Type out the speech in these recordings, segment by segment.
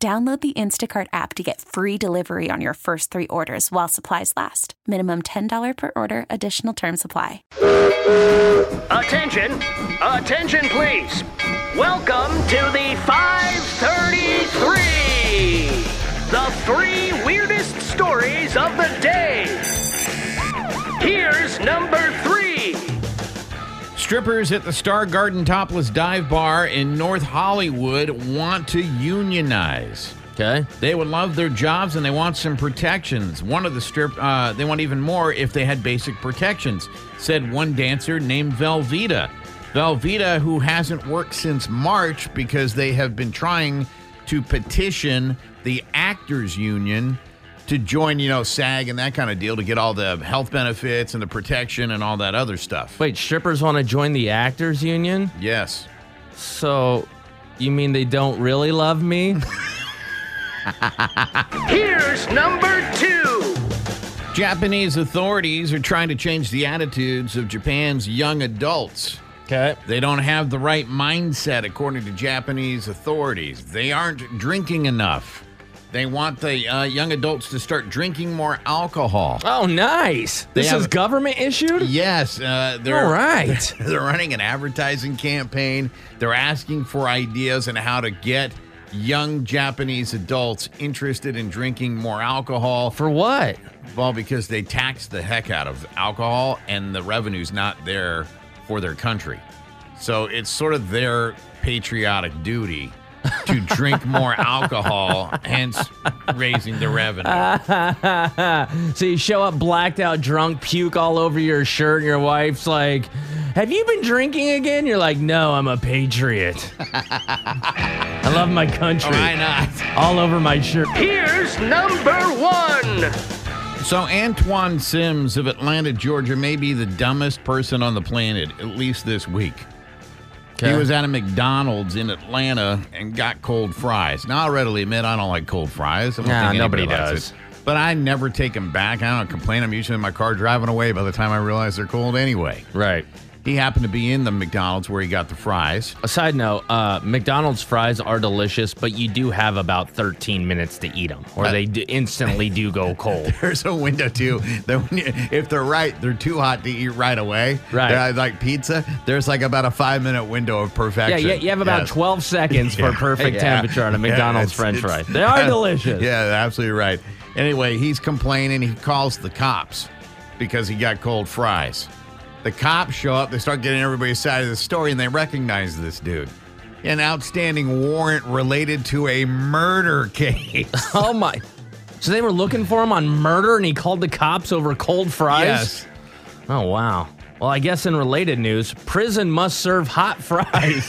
Download the Instacart app to get free delivery on your first three orders while supplies last. Minimum $10 per order, additional term supply. Attention! Attention, please! Welcome to the 533! The three weirdest stories of the day! Here's number three! Strippers at the Star Garden Topless Dive Bar in North Hollywood want to unionize. Okay. They would love their jobs and they want some protections. One of the strip, uh, they want even more if they had basic protections, said one dancer named Velveeta. Velveeta, who hasn't worked since March because they have been trying to petition the Actors Union to join, you know, SAG and that kind of deal to get all the health benefits and the protection and all that other stuff. Wait, strippers want to join the actors union? Yes. So, you mean they don't really love me? Here's number two! Japanese authorities are trying to change the attitudes of Japan's young adults. Okay. They don't have the right mindset, according to Japanese authorities. They aren't drinking enough. They want the uh, young adults to start drinking more alcohol. Oh, nice. They This have- is government issued? Yes, uh, they're All right. They're running an advertising campaign. They're asking for ideas on how to get young Japanese adults interested in drinking more alcohol. For what? Well, because they tax the heck out of alcohol and the revenue's not there for their country. So it's sort of their patriotic duty to drink more alcohol, hence raising the revenue. So you show up blacked out drunk, puke all over your shirt, and your wife's like, Have you been drinking again? You're like, No, I'm a patriot. I love my country. Why not? All over my shirt. Here's number one! So Antoine Sims of Atlanta, Georgia, may be the dumbest person on the planet, at least this week. He was at a McDonald's in Atlanta and got cold fries. Now, I'll readily admit I don't like cold fries. I don't Nah, think nobody does. it. But I never take them back. I don't complain. I'm usually in my car driving away by the time I realize they're cold anyway. Right. He happened to be in the McDonald's where he got the fries. A side note, uh, McDonald's fries are delicious, but you do have about 13 minutes to eat them, or Uh, they do instantly do go cold. There's a window too that when you, if they're right, they're too hot to eat right away. Right. They're like pizza. There's like about a five minute window of Yeah, perfection. you, you have about Yes. 12 seconds for perfect Yeah. temperature on a Yeah, McDonald's it's- french it's- fries. They are delicious. Yeah, absolutely right. Anyway, he's complaining. He calls the cops because he got cold fries. The cops show up. They start getting everybody's side of the story, and they recognize this dude. An outstanding warrant related to a murder case. Oh my. So they were looking for him on murder and he called the cops over cold fries? Yes. Oh, wow. Well, I guess in related news, prison must serve hot fries.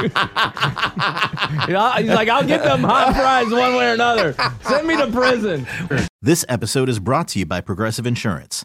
You know, He's like, I'll get them hot fries one way or another. Send me to prison. This episode is brought to you by Progressive Insurance.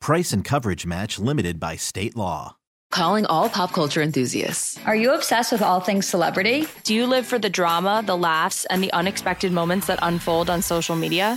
Price and coverage match limited by state law. Calling all pop culture enthusiasts. Are you obsessed with all things celebrity? Do you live for the drama, the laughs, and the unexpected moments that unfold on social media?